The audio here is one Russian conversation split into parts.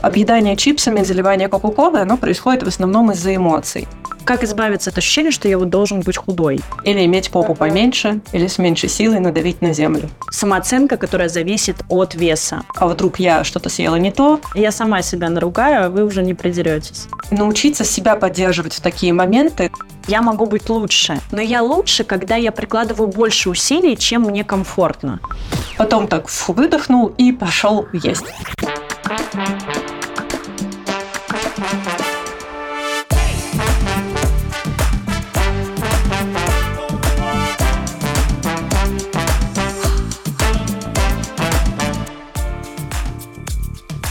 Объедание чипсами, заливание кока-колы, оно происходит в основном из-за эмоций. Как избавиться от ощущения, что я вот должен быть худой? Или иметь попу поменьше, или с меньшей силой надавить на землю. Самооценка, которая зависит от веса. А вдруг я что-то съела не то? Я сама себя наругаю, а вы уже не придеретесь. Научиться себя поддерживать в такие моменты. Я могу быть лучше, но я лучше, когда я прикладываю больше усилий, чем мне комфортно. Потом так фу, выдохнул и пошел есть.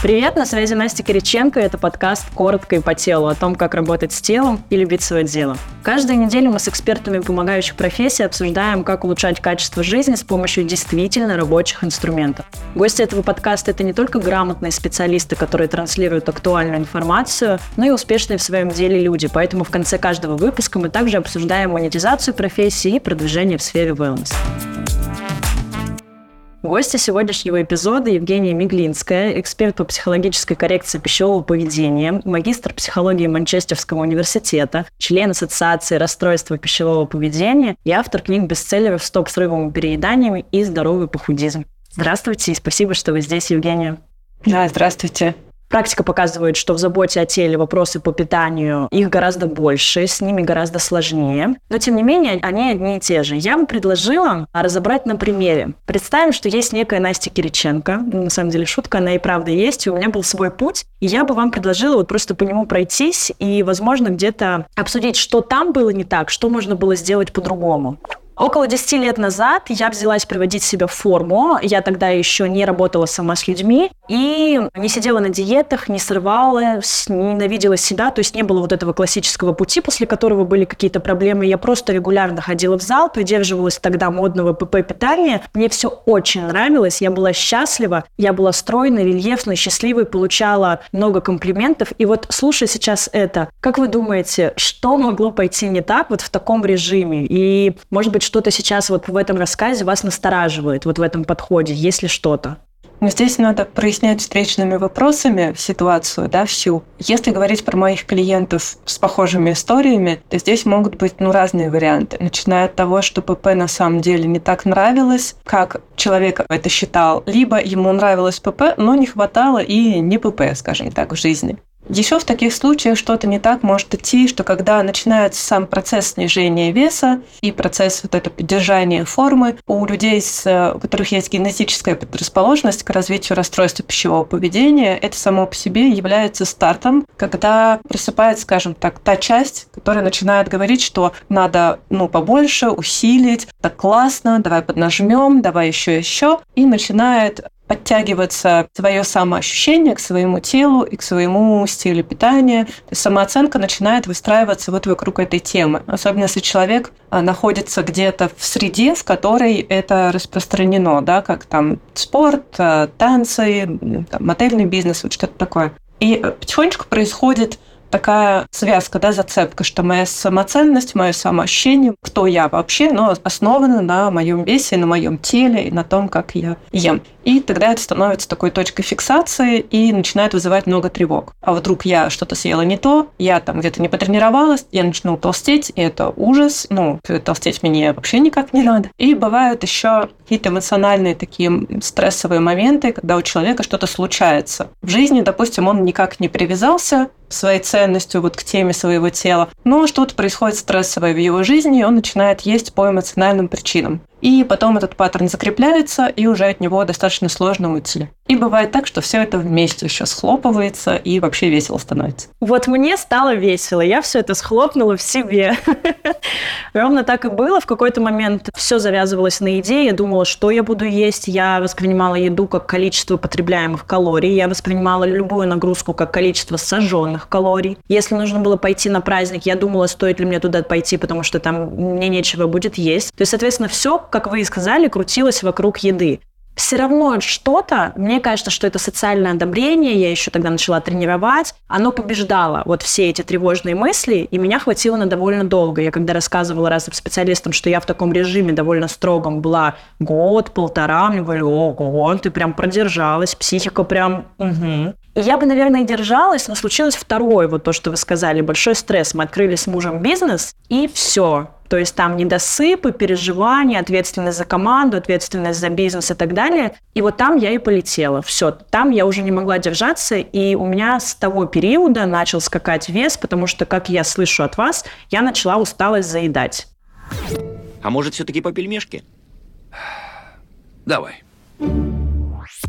Привет, на связи Настя Кириченко. Это подкаст «Коротко и по телу» о том, как работать с телом и любить свое дело. Каждую неделю мы с экспертами помогающих профессий обсуждаем, как улучшать качество жизни с помощью действительно рабочих инструментов. Гости этого подкаста – это не только грамотные специалисты, которые транслируют актуальную информацию, но и успешные в своем деле люди. Поэтому в конце каждого выпуска мы также обсуждаем монетизацию профессии и продвижение в сфере wellness. Гостья сегодняшнего эпизода Евгения Миглинская, эксперт по психологической коррекции пищевого поведения, магистр психологии Манчестерского университета, член Ассоциации расстройства пищевого поведения и автор книг-бестселлеров «Стоп срывом и перееданиями» и «Здоровый похудизм». Здравствуйте и спасибо, что вы здесь, Евгения. Да, здравствуйте. Практика показывает, что в заботе о теле вопросы по питанию, их гораздо больше, с ними гораздо сложнее. Но, тем не менее, они одни и те же. Я бы предложила разобрать на примере. Представим, что есть некая Настя Кириченко. Ну, на самом деле, шутка, она и правда есть. У меня был свой путь. И я бы вам предложила вот просто по нему пройтись и, возможно, где-то обсудить, что там было не так, что можно было сделать по-другому. Около 10 лет назад я взялась приводить себя в форму. Я тогда еще не работала сама с людьми и не сидела на диетах, не срывалась, не ненавидела себя. То есть не было вот этого классического пути, после которого были какие-то проблемы. Я просто регулярно ходила в зал, придерживалась тогда модного ПП-питания. Мне все очень нравилось, я была счастлива, я была стройной, рельефной, счастливой, получала много комплиментов. И вот слушая сейчас это, как вы думаете, что могло пойти не так вот в таком режиме? И, может быть, что-то сейчас вот в этом рассказе вас настораживает, вот в этом подходе, есть ли что-то? Но здесь надо прояснять встречными вопросами ситуацию, да, всю. Если говорить про моих клиентов с похожими историями, то здесь могут быть ну, разные варианты. Начиная от того, что ПП на самом деле не так нравилось, как человек это считал, либо ему нравилось ПП, но не хватало и не ПП, скажем так, в жизни. Еще в таких случаях что-то не так может идти, что когда начинается сам процесс снижения веса и процесс вот это поддержания формы, у людей, у которых есть генетическая предрасположенность к развитию расстройства пищевого поведения, это само по себе является стартом, когда просыпается, скажем так, та часть, которая начинает говорить, что надо ну, побольше усилить, так классно, давай поднажмем, давай еще еще, и начинает подтягиваться свое самоощущение к своему телу и к своему стилю питания. То есть самооценка начинает выстраиваться вот вокруг этой темы. Особенно если человек а, находится где-то в среде, в которой это распространено, да, как там спорт, а, танцы, там, модельный бизнес, вот что-то такое. И потихонечку происходит такая связка, да, зацепка, что моя самоценность, мое самоощущение, кто я вообще, но основано на моем весе, на моем теле и на том, как я ем. И тогда это становится такой точкой фиксации и начинает вызывать много тревог. А вдруг я что-то съела не то, я там где-то не потренировалась, я начну толстеть, и это ужас. Ну, толстеть мне вообще никак не надо. И бывают еще какие-то эмоциональные такие стрессовые моменты, когда у человека что-то случается. В жизни, допустим, он никак не привязался своей ценностью вот к теме своего тела, но что-то происходит стрессовое в его жизни, и он начинает есть по эмоциональным причинам. И потом этот паттерн закрепляется, и уже от него достаточно сложно уйти. И бывает так, что все это вместе еще схлопывается и вообще весело становится. Вот мне стало весело, я все это схлопнула в себе. Ровно так и было. В какой-то момент все завязывалось на еде. Я думала, что я буду есть. Я воспринимала еду как количество потребляемых калорий. Я воспринимала любую нагрузку как количество сожженных калорий. Если нужно было пойти на праздник, я думала, стоит ли мне туда пойти, потому что там мне нечего будет есть. То есть, соответственно, все, как вы и сказали, крутилось вокруг еды. все равно что-то, мне кажется, что это социальное одобрение, я еще тогда начала тренировать, оно побеждало вот все эти тревожные мысли, и меня хватило на довольно долго. Я когда рассказывала разным специалистам, что я в таком режиме довольно строгом была год, полтора, мне говорили, ого, ты прям продержалась, психика прям, угу. И я бы, наверное, держалась, но случилось второе, вот то, что вы сказали, большой стресс. Мы открыли с мужем бизнес, и все. То есть там недосыпы, переживания, ответственность за команду, ответственность за бизнес и так далее. И вот там я и полетела. Все, там я уже не могла держаться, и у меня с того периода начал скакать вес, потому что, как я слышу от вас, я начала усталость заедать. А может, все-таки по пельмешке? Давай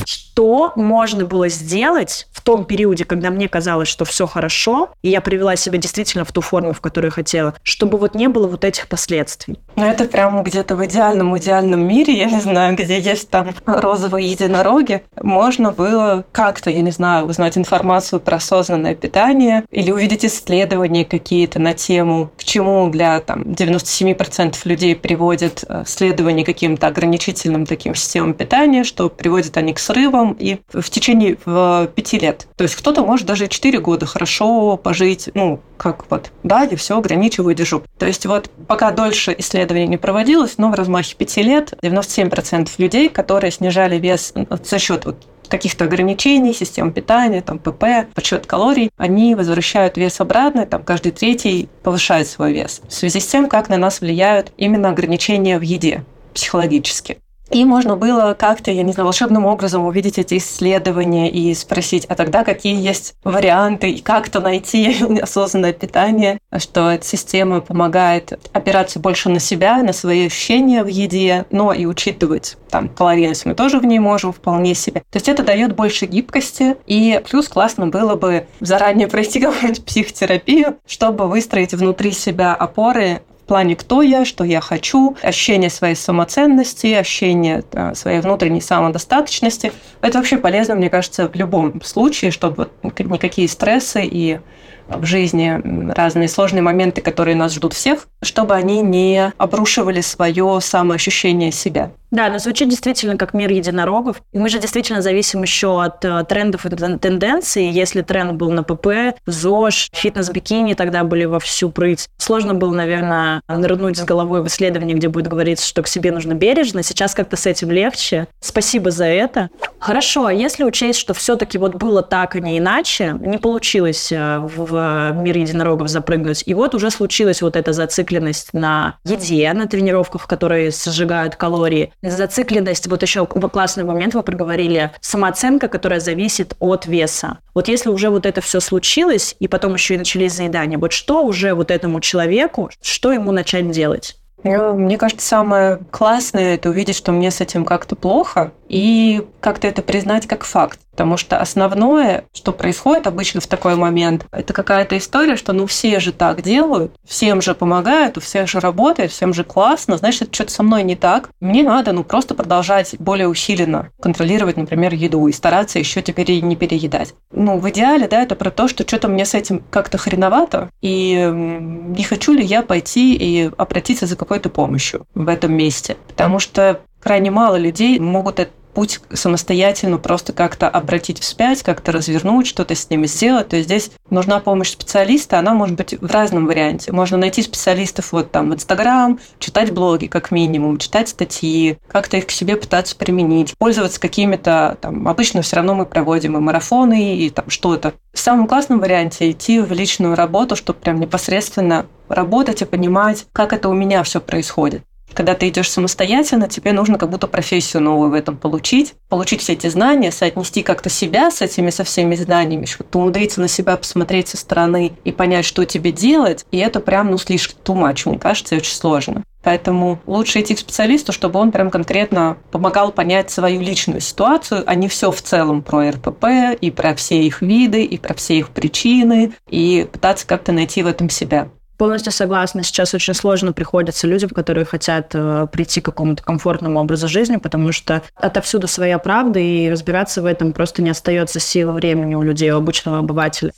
что можно было сделать в том периоде, когда мне казалось, что все хорошо, и я привела себя действительно в ту форму, в которую хотела, чтобы вот не было вот этих последствий. Ну, это прямо где-то в идеальном, идеальном мире, я не знаю, где есть там розовые единороги, можно было как-то, я не знаю, узнать информацию про осознанное питание или увидеть исследования какие-то на тему, к чему для там 97% людей приводят э, следование каким-то ограничительным таким системам питания, что приводят они к срывам, и в течение в пяти лет. То есть кто-то может даже четыре года хорошо пожить, ну, как вот, да, я все ограничиваю, держу. То есть вот пока дольше исследований не проводилось, но в размахе пяти лет 97% людей, которые снижали вес за счет вот каких-то ограничений, систем питания, там ПП, подсчет калорий, они возвращают вес обратно, там каждый третий повышает свой вес. В связи с тем, как на нас влияют именно ограничения в еде психологически. И можно было как-то, я не знаю, волшебным образом увидеть эти исследования и спросить, а тогда какие есть варианты и как-то найти осознанное питание, что эта система помогает опираться больше на себя, на свои ощущения в еде, но и учитывать там калорийность мы тоже в ней можем вполне себе. То есть это дает больше гибкости, и плюс классно было бы заранее пройти какую-нибудь психотерапию, чтобы выстроить внутри себя опоры плане, кто я, что я хочу, ощущение своей самоценности, ощущение да, своей внутренней самодостаточности. Это вообще полезно, мне кажется, в любом случае, чтобы никакие стрессы и в жизни разные сложные моменты, которые нас ждут всех, чтобы они не обрушивали свое самоощущение себя. Да, но звучит действительно как мир единорогов. И мы же действительно зависим еще от э, трендов и тенденций. Если тренд был на ПП, ЗОЖ, фитнес-бикини тогда были во всю прыть. Сложно было, наверное, нырнуть с головой в исследование, где будет говориться, что к себе нужно бережно. Сейчас как-то с этим легче. Спасибо за это. Хорошо, а если учесть, что все-таки вот было так, а не иначе, не получилось э, в мир единорогов запрыгнуть, и вот уже случилась вот эта зацикленность на еде, на тренировках, которые сжигают калории, Зацикленность, вот еще классный момент вы проговорили, самооценка, которая зависит от веса. Вот если уже вот это все случилось, и потом еще и начались заедания, вот что уже вот этому человеку, что ему начать делать? Ну, мне кажется, самое классное – это увидеть, что мне с этим как-то плохо, и как-то это признать как факт. Потому что основное, что происходит обычно в такой момент, это какая-то история, что ну все же так делают, всем же помогают, у всех же работает, всем же классно, значит, что-то со мной не так. Мне надо ну просто продолжать более усиленно контролировать, например, еду и стараться еще теперь и не переедать. Ну, в идеале, да, это про то, что что-то мне с этим как-то хреновато, и не хочу ли я пойти и обратиться за какой-то помощью в этом месте. Потому что крайне мало людей могут это путь самостоятельно просто как-то обратить вспять, как-то развернуть, что-то с ними сделать. То есть здесь нужна помощь специалиста, она может быть в разном варианте. Можно найти специалистов вот там в Инстаграм, читать блоги как минимум, читать статьи, как-то их к себе пытаться применить, пользоваться какими-то там, обычно все равно мы проводим и марафоны, и там что-то. В самом классном варианте идти в личную работу, чтобы прям непосредственно работать и понимать, как это у меня все происходит. Когда ты идешь самостоятельно, тебе нужно как будто профессию новую в этом получить, получить все эти знания, соотнести как-то себя с этими со всеми знаниями, что-то умудриться на себя посмотреть со стороны и понять, что тебе делать, и это прям, ну, слишком much, мне кажется, очень сложно. Поэтому лучше идти к специалисту, чтобы он прям конкретно помогал понять свою личную ситуацию, а не все в целом про РПП, и про все их виды, и про все их причины, и пытаться как-то найти в этом себя. Полностью согласна. Сейчас очень сложно приходится людям, которые хотят э, прийти к какому-то комфортному образу жизни, потому что отовсюду своя правда, и разбираться в этом просто не остается силы времени у людей, у обычного обывателя.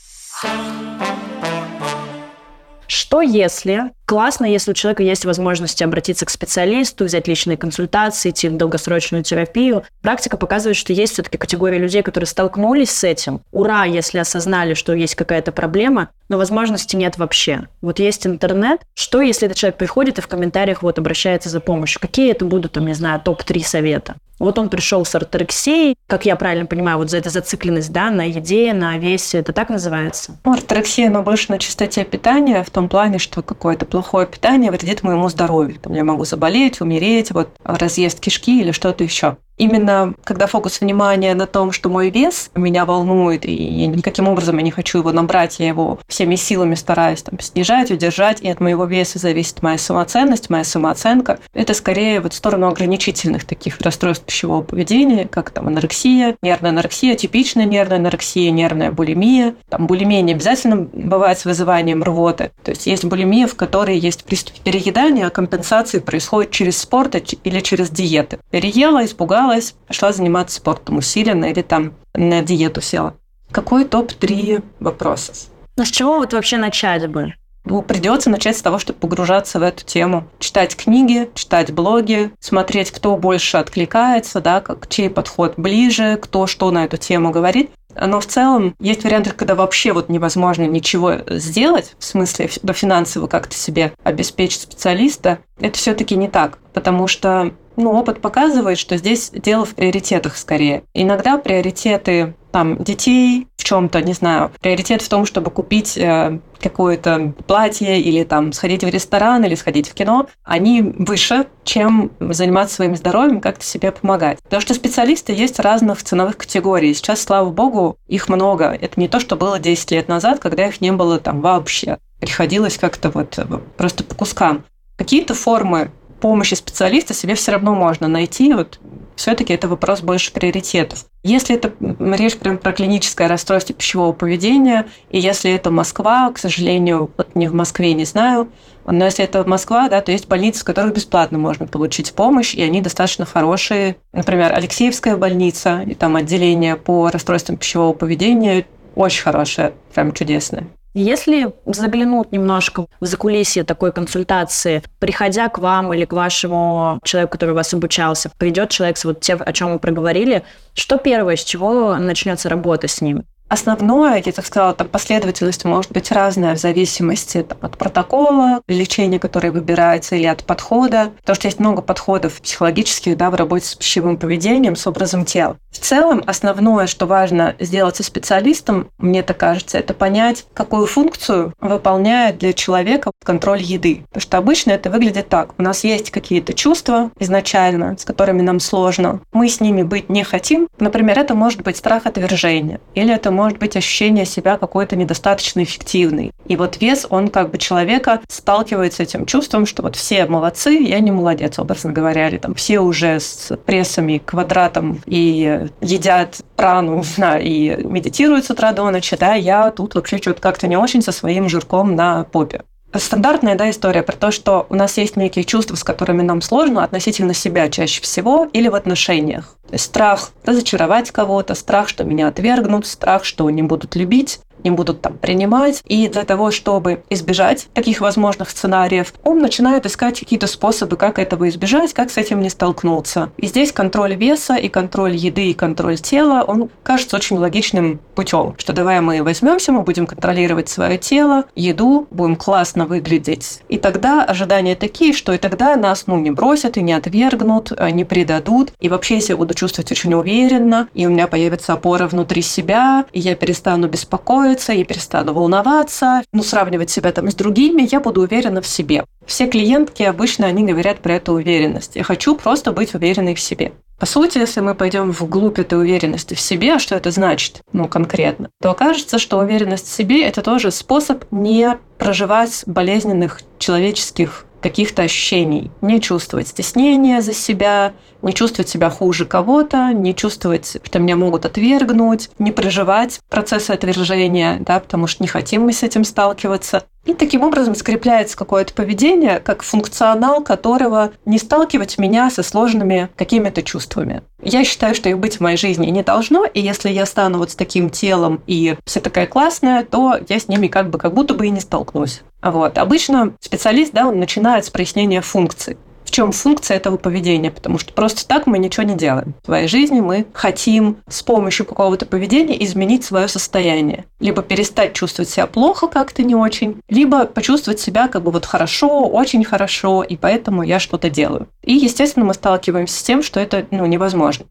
Что если классно, если у человека есть возможность обратиться к специалисту, взять личные консультации, идти в долгосрочную терапию. Практика показывает, что есть все-таки категория людей, которые столкнулись с этим. Ура, если осознали, что есть какая-то проблема, но возможности нет вообще. Вот есть интернет. Что, если этот человек приходит и в комментариях вот обращается за помощью? Какие это будут, там, не знаю, топ-3 совета? Вот он пришел с орторексией, как я правильно понимаю, вот за эту зацикленность, да, на еде, на весе, это так называется? Ну, орторексия, но больше на чистоте питания, в том плане, что какое-то плохое питание вредит моему здоровью. Там я могу заболеть, умереть, вот разъезд кишки или что-то еще именно когда фокус внимания на том, что мой вес меня волнует, и я никаким образом я не хочу его набрать, я его всеми силами стараюсь там, снижать, удержать, и от моего веса зависит моя самоценность, моя самооценка. Это скорее вот в сторону ограничительных таких расстройств пищевого поведения, как там анорексия, нервная анорексия, типичная нервная анорексия, нервная булимия. Там булимия не обязательно бывает с вызыванием рвоты. То есть есть булимия, в которой есть приступ переедания, а компенсации происходит через спорт или через диеты. Переела, испугалась, испугалась, пошла заниматься спортом усиленно или там на диету села. Какой топ-3 вопросов? Ну, с чего вот вообще начать бы? Ну, придется начать с того, чтобы погружаться в эту тему. Читать книги, читать блоги, смотреть, кто больше откликается, да, как, чей подход ближе, кто что на эту тему говорит. Но в целом есть варианты, когда вообще вот невозможно ничего сделать, в смысле до финансово как-то себе обеспечить специалиста. Это все-таки не так, потому что ну, опыт показывает, что здесь дело в приоритетах скорее. Иногда приоритеты там, детей в чем-то, не знаю, приоритет в том, чтобы купить э, какое-то платье или там сходить в ресторан или сходить в кино, они выше, чем заниматься своим здоровьем, как-то себе помогать. Потому что специалисты есть разных ценовых категорий. Сейчас, слава богу, их много. Это не то, что было 10 лет назад, когда их не было там вообще. Приходилось как-то вот э, просто по кускам. Какие-то формы помощи специалиста себе все равно можно найти. Вот все-таки это вопрос больше приоритетов. Если это речь прям про клиническое расстройство пищевого поведения, и если это Москва, к сожалению, вот не в Москве, не знаю, но если это Москва, да, то есть больницы, в которых бесплатно можно получить помощь, и они достаточно хорошие. Например, Алексеевская больница, и там отделение по расстройствам пищевого поведения очень хорошее, прям чудесное. Если заглянуть немножко в закулисье такой консультации, приходя к вам или к вашему человеку, который вас обучался, придет человек с вот тем, о чем мы проговорили, что первое, с чего начнется работа с ним? Основное, я так сказала, там последовательность может быть разная в зависимости там, от протокола лечения, которое выбирается, или от подхода. Потому что есть много подходов психологических да, в работе с пищевым поведением, с образом тела. В целом, основное, что важно сделать со специалистом, мне так кажется, это понять, какую функцию выполняет для человека контроль еды. Потому что обычно это выглядит так. У нас есть какие-то чувства изначально, с которыми нам сложно. Мы с ними быть не хотим. Например, это может быть страх отвержения. Или это может быть ощущение себя какой-то недостаточно эффективной. И вот вес, он как бы человека сталкивает с этим чувством, что вот все молодцы, я не молодец, образно говоря, или там все уже с прессами, квадратом и едят прану, да, и медитируют с утра до ночи, да, я тут вообще что-то как-то не очень со своим жирком на попе стандартная да, история про то, что у нас есть некие чувства, с которыми нам сложно относительно себя чаще всего или в отношениях. Страх разочаровать кого-то, страх, что меня отвергнут, страх, что не будут любить, не будут там принимать. И для того, чтобы избежать таких возможных сценариев, он начинает искать какие-то способы, как этого избежать, как с этим не столкнуться. И здесь контроль веса и контроль еды и контроль тела, он кажется очень логичным путем, что давай мы возьмемся, мы будем контролировать свое тело, еду, будем классно выглядеть. И тогда ожидания такие, что и тогда нас ну, не бросят и не отвергнут, а не предадут. И вообще я себя буду чувствовать очень уверенно, и у меня появится опора внутри себя, и я перестану беспокоиться, успокоиться, я перестану волноваться, ну, сравнивать себя там с другими, я буду уверена в себе. Все клиентки обычно, они говорят про эту уверенность. Я хочу просто быть уверенной в себе. По сути, если мы пойдем вглубь этой уверенности в себе, а что это значит, ну, конкретно, то окажется, что уверенность в себе – это тоже способ не проживать болезненных человеческих каких-то ощущений. Не чувствовать стеснения за себя, не чувствовать себя хуже кого-то, не чувствовать, что меня могут отвергнуть, не проживать процессы отвержения, да, потому что не хотим мы с этим сталкиваться. И таким образом скрепляется какое-то поведение, как функционал которого не сталкивать меня со сложными какими-то чувствами. Я считаю, что их быть в моей жизни не должно, и если я стану вот с таким телом и все такая классная, то я с ними как бы как будто бы и не столкнусь. Вот. Обычно специалист, да, он начинает с прояснения функций в чем функция этого поведения, потому что просто так мы ничего не делаем. В своей жизни мы хотим с помощью какого-то поведения изменить свое состояние. Либо перестать чувствовать себя плохо как-то не очень, либо почувствовать себя как бы вот хорошо, очень хорошо, и поэтому я что-то делаю. И, естественно, мы сталкиваемся с тем, что это ну, невозможно.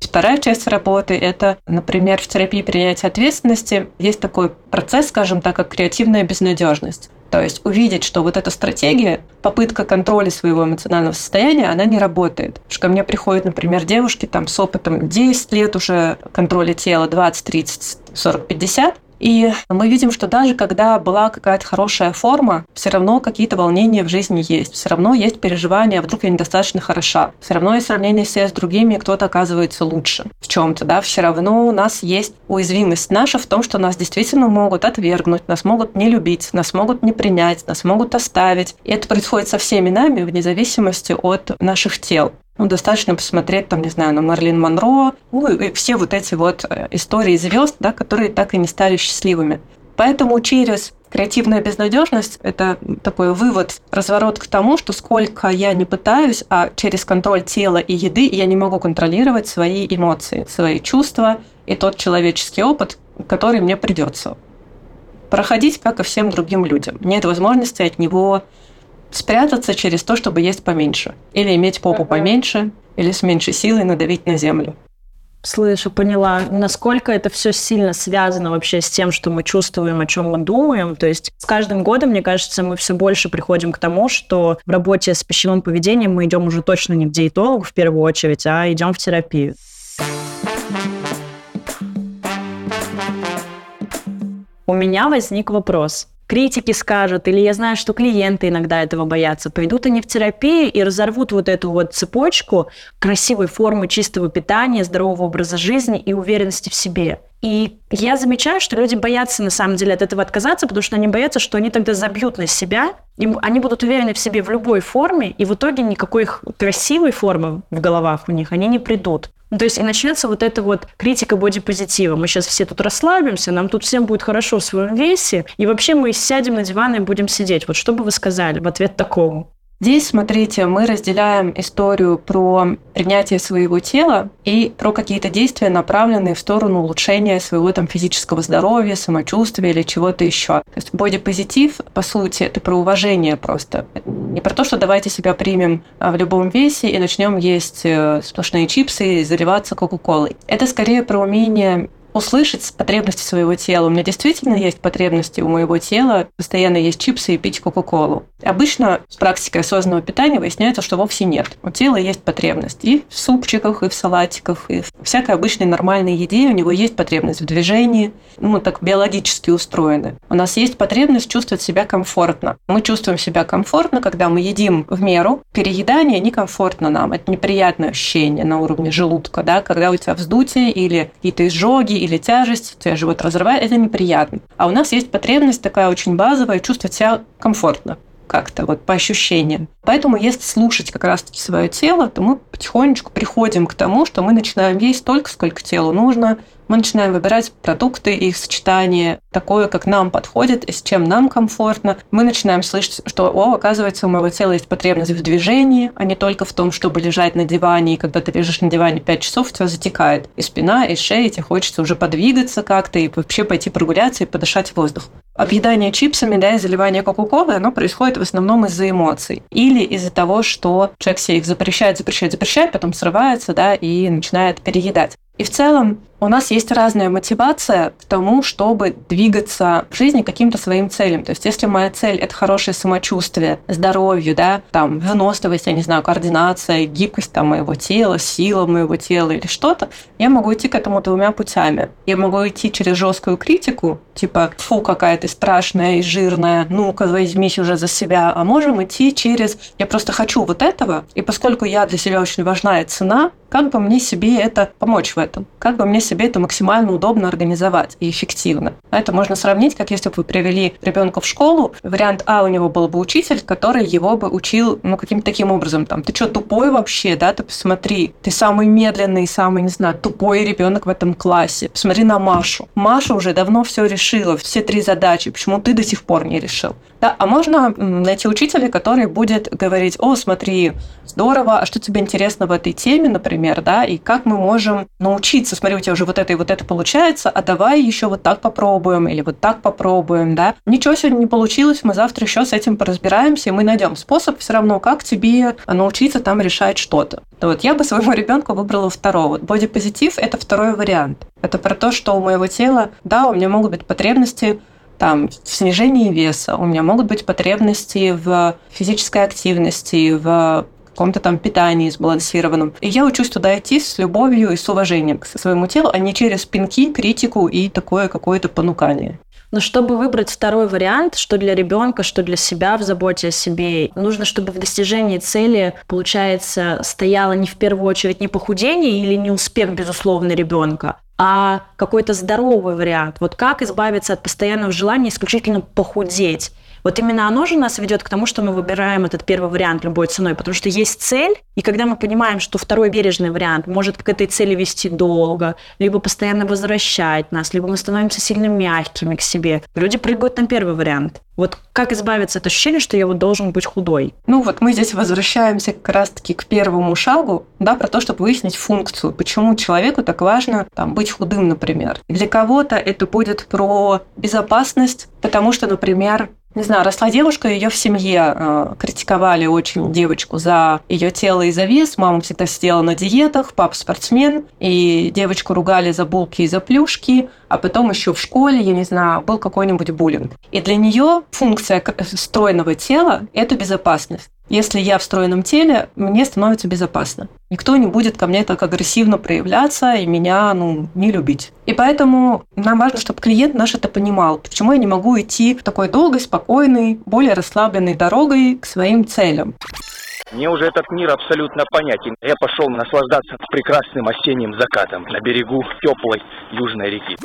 Вторая часть работы – это, например, в терапии принятия ответственности есть такой процесс, скажем так, как креативная безнадежность. То есть увидеть, что вот эта стратегия, попытка контроля своего эмоционального состояния, она не работает. Потому что ко мне приходят, например, девушки там, с опытом 10 лет уже контроля тела, 20, 30, 40, 50, и мы видим, что даже когда была какая-то хорошая форма, все равно какие-то волнения в жизни есть. Все равно есть переживания, вдруг я недостаточно хороша. Все равно есть сравнение себя с другими, кто-то оказывается лучше в чем-то. Да? Все равно у нас есть уязвимость наша в том, что нас действительно могут отвергнуть, нас могут не любить, нас могут не принять, нас могут оставить. И это происходит со всеми нами вне зависимости от наших тел. Ну, достаточно посмотреть, там, не знаю, на Марлин Монро, ну, и все вот эти вот э, истории звезд, да, которые так и не стали счастливыми. Поэтому через креативная безнадежность – это такой вывод, разворот к тому, что сколько я не пытаюсь, а через контроль тела и еды я не могу контролировать свои эмоции, свои чувства и тот человеческий опыт, который мне придется проходить, как и всем другим людям. Нет возможности от него спрятаться через то, чтобы есть поменьше. Или иметь попу поменьше, или с меньшей силой надавить на землю. Слышу, поняла. Насколько это все сильно связано вообще с тем, что мы чувствуем, о чем мы думаем. То есть с каждым годом, мне кажется, мы все больше приходим к тому, что в работе с пищевым поведением мы идем уже точно не к диетологу в первую очередь, а идем в терапию. У меня возник вопрос критики скажут, или я знаю, что клиенты иногда этого боятся, пойдут они в терапию и разорвут вот эту вот цепочку красивой формы чистого питания, здорового образа жизни и уверенности в себе. И я замечаю, что люди боятся на самом деле от этого отказаться, потому что они боятся, что они тогда забьют на себя, и они будут уверены в себе в любой форме, и в итоге никакой красивой формы в головах у них они не придут. Ну, то есть и начнется вот эта вот критика бодипозитива. Мы сейчас все тут расслабимся, нам тут всем будет хорошо в своем весе, и вообще мы сядем на диван и будем сидеть. Вот что бы вы сказали в ответ такому? Здесь, смотрите, мы разделяем историю про принятие своего тела и про какие-то действия, направленные в сторону улучшения своего там физического здоровья, самочувствия или чего-то еще. То есть бодипозитив, по сути, это про уважение просто. Не про то, что давайте себя примем а, в любом весе и начнем есть э, сплошные чипсы и заливаться кока-колой. Это скорее про умение услышать потребности своего тела. У меня действительно есть потребности у моего тела постоянно есть чипсы и пить Кока-Колу. Обычно с практикой осознанного питания выясняется, что вовсе нет. У тела есть потребность и в супчиках, и в салатиках, и в всякой обычной нормальной еде у него есть потребность в движении. Ну, мы так биологически устроены. У нас есть потребность чувствовать себя комфортно. Мы чувствуем себя комфортно, когда мы едим в меру. Переедание некомфортно нам. Это неприятное ощущение на уровне желудка, да, когда у тебя вздутие или какие-то изжоги, или тяжесть, тебя живот разрывает, это неприятно. А у нас есть потребность такая очень базовая, чувствовать себя комфортно как-то вот по ощущениям. Поэтому если слушать как раз-таки свое тело, то мы потихонечку приходим к тому, что мы начинаем есть столько, сколько телу нужно, мы начинаем выбирать продукты, их сочетание такое, как нам подходит и с чем нам комфортно. Мы начинаем слышать, что, о, оказывается, у моего тела есть потребность в движении, а не только в том, чтобы лежать на диване, и когда ты лежишь на диване 5 часов, у тебя затекает и спина, и шея, и тебе хочется уже подвигаться как-то и вообще пойти прогуляться и подышать воздух. Объедание чипсами, да, и заливание кока-колы, оно происходит в основном из-за эмоций. Или из-за того, что человек себе их запрещает, запрещает, запрещает, потом срывается, да, и начинает переедать. И в целом у нас есть разная мотивация к тому, чтобы двигаться в жизни каким-то своим целям. То есть, если моя цель – это хорошее самочувствие, здоровье, да, там, выносливость, я не знаю, координация, гибкость там, моего тела, сила моего тела или что-то, я могу идти к этому двумя путями. Я могу идти через жесткую критику, типа, фу, какая ты страшная и жирная, ну-ка, возьмись уже за себя. А можем идти через «я просто хочу вот этого», и поскольку я для себя очень важна и цена, как бы мне себе это помочь в этом? Как бы мне себе это максимально удобно организовать и эффективно. Это можно сравнить, как если бы вы привели ребенка в школу, вариант А у него был бы учитель, который его бы учил, ну, каким-то таким образом, там, ты что, тупой вообще, да, ты посмотри, ты самый медленный, самый, не знаю, тупой ребенок в этом классе. Посмотри на Машу. Маша уже давно все решила, все три задачи, почему ты до сих пор не решил? Да, а можно найти учителя, который будет говорить, о, смотри, здорово, а что тебе интересно в этой теме, например, да, и как мы можем научиться, смотри, у тебя уже вот это и вот это получается, а давай еще вот так попробуем или вот так попробуем, да. Ничего сегодня не получилось, мы завтра еще с этим поразбираемся, и мы найдем способ все равно, как тебе научиться там решать что-то. Вот я бы своему ребенку выбрала второго. Бодипозитив – это второй вариант. Это про то, что у моего тела, да, у меня могут быть потребности там, в снижении веса, у меня могут быть потребности в физической активности, в каком-то там питании сбалансированном. И я учусь туда идти с любовью и с уважением к своему телу, а не через пинки, критику и такое какое-то понукание. Но чтобы выбрать второй вариант, что для ребенка, что для себя в заботе о себе, нужно, чтобы в достижении цели, получается, стояло не в первую очередь не похудение или не успех, безусловно, ребенка, а какой-то здоровый вариант. Вот как избавиться от постоянного желания исключительно похудеть. Вот именно оно же нас ведет к тому, что мы выбираем этот первый вариант любой ценой, потому что есть цель, и когда мы понимаем, что второй бережный вариант может к этой цели вести долго, либо постоянно возвращать нас, либо мы становимся сильно мягкими к себе, люди прыгают на первый вариант. Вот как избавиться от ощущения, что я вот должен быть худой? Ну вот мы здесь возвращаемся как раз-таки к первому шагу, да, про то, чтобы выяснить функцию, почему человеку так важно там, быть худым, например. Для кого-то это будет про безопасность, потому что, например, не знаю, росла девушка, ее в семье э, критиковали очень девочку за ее тело и за вес. Мама всегда сидела на диетах, папа спортсмен, и девочку ругали за булки и за плюшки, а потом еще в школе, я не знаю, был какой-нибудь буллинг. И для нее функция стройного тела – это безопасность. Если я в стройном теле, мне становится безопасно. Никто не будет ко мне так агрессивно проявляться и меня ну, не любить. И поэтому нам важно, чтобы клиент наш это понимал. Почему я не могу идти такой долгой, спокойной, более расслабленной дорогой к своим целям. Мне уже этот мир абсолютно понятен. Я пошел наслаждаться прекрасным осенним закатом на берегу теплой южной реки.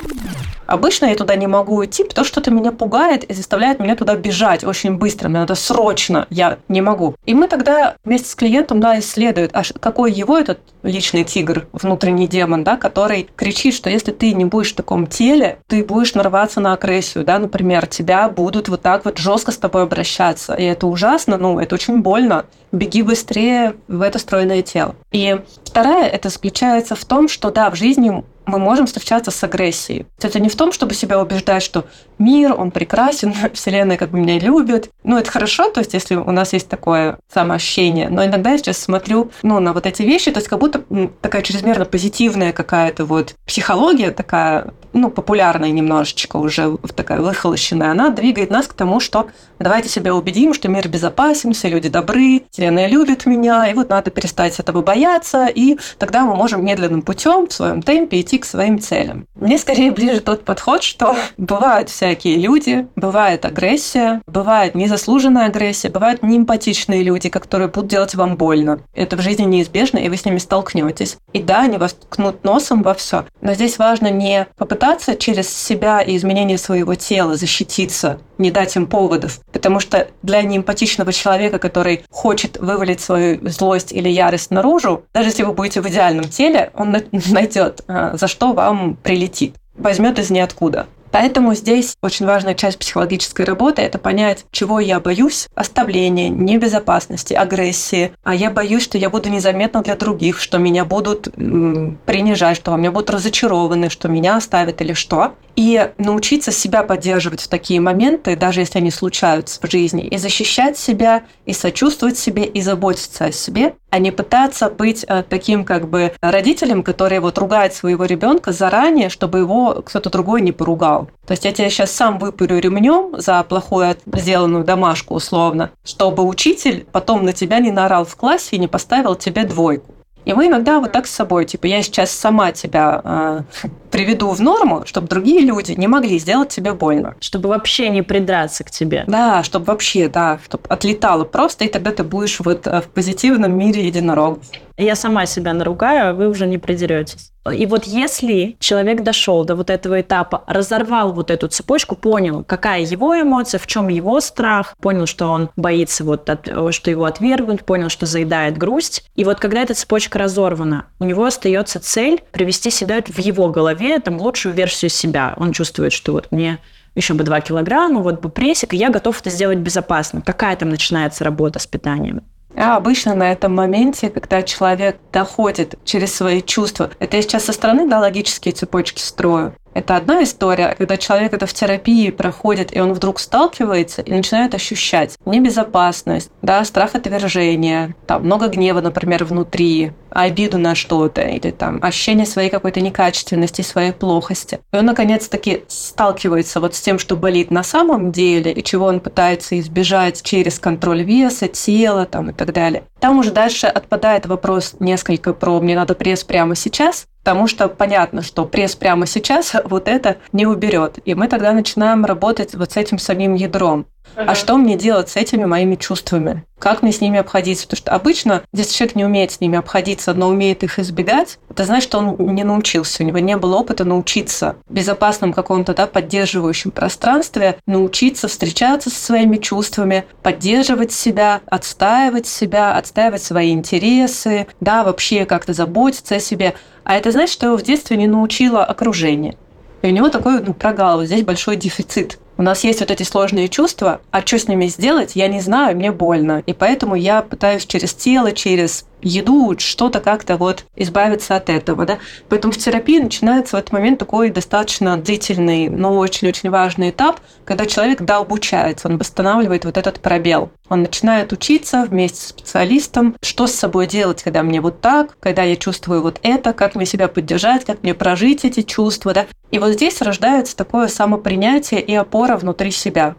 Обычно я туда не могу идти, потому что это меня пугает и заставляет меня туда бежать очень быстро. Мне надо срочно. Я не могу. И мы тогда вместе с клиентом да, исследуют, а какой его этот личный тигр, внутренний демон, да, который кричит, что если ты не будешь в таком теле, ты будешь нарваться на агрессию, да, например, тебя будут вот так вот жестко с тобой обращаться. И это ужасно, ну, это очень больно беги быстрее в это стройное тело. И вторая, это заключается в том, что да, в жизни мы можем встречаться с агрессией. Это не в том, чтобы себя убеждать, что мир, он прекрасен, Вселенная как бы меня любит. Ну, это хорошо, то есть если у нас есть такое самоощущение. Но иногда я сейчас смотрю ну, на вот эти вещи, то есть как будто такая чрезмерно позитивная какая-то вот психология такая, ну, популярная немножечко уже, такая выхолощенная, она двигает нас к тому, что давайте себя убедим, что мир безопасен, все люди добры, Вселенная любит меня, и вот надо перестать этого бояться, и тогда мы можем медленным путем в своем темпе идти к своим целям. Мне скорее ближе тот подход, что бывают всякие люди, бывает агрессия, бывает незаслуженная агрессия, бывают неэмпатичные люди, которые будут делать вам больно. Это в жизни неизбежно, и вы с ними столкнетесь. И да, они вас ткнут носом во все. Но здесь важно не попытаться через себя и изменение своего тела защититься, не дать им поводов. Потому что для неэмпатичного человека, который хочет вывалить свою злость или ярость наружу, даже если вы будете в идеальном теле, он найдет, а, за что вам прилетит. Возьмет из ниоткуда. Поэтому здесь очень важная часть психологической работы – это понять, чего я боюсь – оставления, небезопасности, агрессии. А я боюсь, что я буду незаметна для других, что меня будут принижать, что во мне будут разочарованы, что меня оставят или что. И научиться себя поддерживать в такие моменты, даже если они случаются в жизни, и защищать себя, и сочувствовать себе, и заботиться о себе, а не пытаться быть э, таким как бы родителем, который вот ругает своего ребенка заранее, чтобы его кто-то другой не поругал. То есть я тебя сейчас сам выпарю ремнем за плохую сделанную домашку условно, чтобы учитель потом на тебя не наорал в классе и не поставил тебе двойку. И мы иногда вот так с собой, типа, я сейчас сама тебя э, приведу в норму, чтобы другие люди не могли сделать тебе больно. Чтобы вообще не придраться к тебе. Да, чтобы вообще, да, чтобы отлетало просто, и тогда ты будешь вот э, в позитивном мире единорогов. Я сама себя наругаю, а вы уже не придеретесь. И вот если человек дошел до вот этого этапа, разорвал вот эту цепочку, понял, какая его эмоция, в чем его страх, понял, что он боится вот от, что его отвергнут, понял, что заедает грусть. И вот когда эта цепочка разорвана, у него остается цель привести себя в его голове, там, лучшую версию себя. Он чувствует, что вот мне еще бы 2 килограмма, вот бы прессик, и я готов это сделать безопасно. Какая там начинается работа с питанием? А обычно на этом моменте, когда человек доходит через свои чувства, это я сейчас со стороны да, логические цепочки строю, это одна история, когда человек это в терапии проходит, и он вдруг сталкивается и начинает ощущать небезопасность, да, страх отвержения, там много гнева, например, внутри, обиду на что-то, или там ощущение своей какой-то некачественности, своей плохости. И он, наконец-таки, сталкивается вот с тем, что болит на самом деле, и чего он пытается избежать через контроль веса, тела там, и так далее. Там уже дальше отпадает вопрос несколько про «мне надо пресс прямо сейчас», Потому что понятно, что пресс прямо сейчас вот это не уберет. И мы тогда начинаем работать вот с этим самим ядром. А что мне делать с этими моими чувствами? Как мне с ними обходиться? Потому что обычно, если человек не умеет с ними обходиться, но умеет их избегать, это значит, что он не научился, у него не было опыта научиться в безопасном каком-то да, поддерживающем пространстве, научиться встречаться со своими чувствами, поддерживать себя, отстаивать себя, отстаивать свои интересы, да, вообще как-то заботиться о себе. А это значит, что его в детстве не научило окружение. И у него такой ну, прогал, здесь большой дефицит. У нас есть вот эти сложные чувства, а что с ними сделать, я не знаю, мне больно. И поэтому я пытаюсь через тело, через еду, что-то как-то вот избавиться от этого, да. Поэтому в терапии начинается в этот момент такой достаточно длительный, но очень-очень важный этап, когда человек, да, обучается, он восстанавливает вот этот пробел. Он начинает учиться вместе с специалистом, что с собой делать, когда мне вот так, когда я чувствую вот это, как мне себя поддержать, как мне прожить эти чувства, да. И вот здесь рождается такое самопринятие и опора внутри себя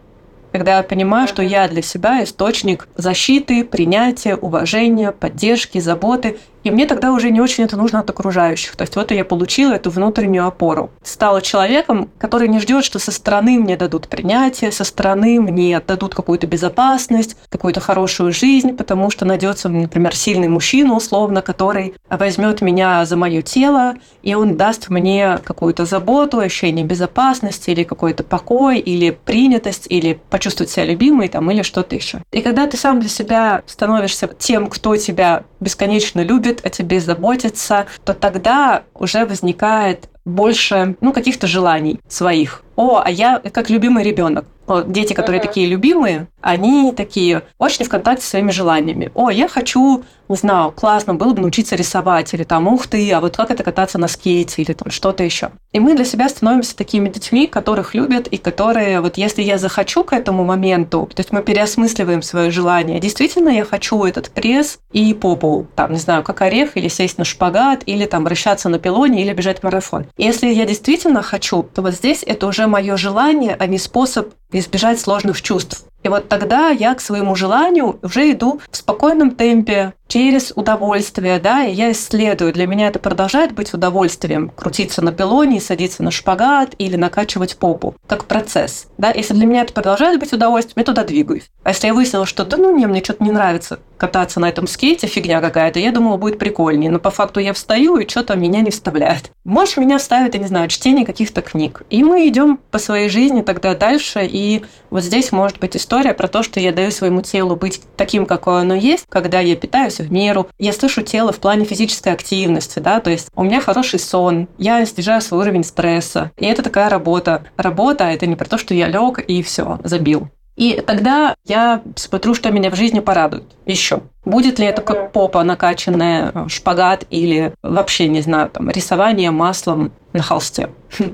когда я понимаю, что я для себя источник защиты, принятия, уважения, поддержки, заботы, и мне тогда уже не очень это нужно от окружающих. То есть вот я получила эту внутреннюю опору. Стала человеком, который не ждет, что со стороны мне дадут принятие, со стороны мне дадут какую-то безопасность, какую-то хорошую жизнь, потому что найдется, например, сильный мужчина, условно, который возьмет меня за мое тело, и он даст мне какую-то заботу, ощущение безопасности, или какой-то покой, или принятость, или почувствовать себя любимой, там, или что-то еще. И когда ты сам для себя становишься тем, кто тебя бесконечно любит, о тебе заботится, то тогда уже возникает больше ну, каких-то желаний своих. О, а я как любимый ребенок. Дети, которые uh-huh. такие любимые, они такие очень в контакте с своими желаниями. О, я хочу, не знаю, классно было бы научиться рисовать, или там, ух ты, а вот как это кататься на скейте, или там что-то еще. И мы для себя становимся такими детьми, которых любят, и которые, вот если я захочу к этому моменту, то есть мы переосмысливаем свое желание, действительно я хочу этот пресс и попу, там, не знаю, как орех, или сесть на шпагат, или там вращаться на пилоне, или бежать марафон. Если я действительно хочу, то вот здесь это уже мое желание, а не способ избежать сложных чувств. И вот тогда я к своему желанию уже иду в спокойном темпе, через удовольствие, да, и я исследую. Для меня это продолжает быть удовольствием. Крутиться на пилоне, садиться на шпагат или накачивать попу, как процесс. Да, если для меня это продолжает быть удовольствием, я туда двигаюсь. А если я выяснила, что да ну не, мне что-то не нравится кататься на этом скейте, фигня какая-то, я думала, будет прикольнее. Но по факту я встаю, и что-то меня не вставляет. Может, меня вставит, я не знаю, чтение каких-то книг. И мы идем по своей жизни тогда дальше, и вот здесь может быть история про то, что я даю своему телу быть таким, какое оно есть, когда я питаюсь в меру. Я слышу тело в плане физической активности, да, то есть у меня хороший сон, я снижаю свой уровень стресса. И это такая работа. Работа – это не про то, что я лег и все, забил. И тогда я смотрю, что меня в жизни порадует еще. Будет ли это как попа накачанная, шпагат или вообще, не знаю, там, рисование маслом на холсте.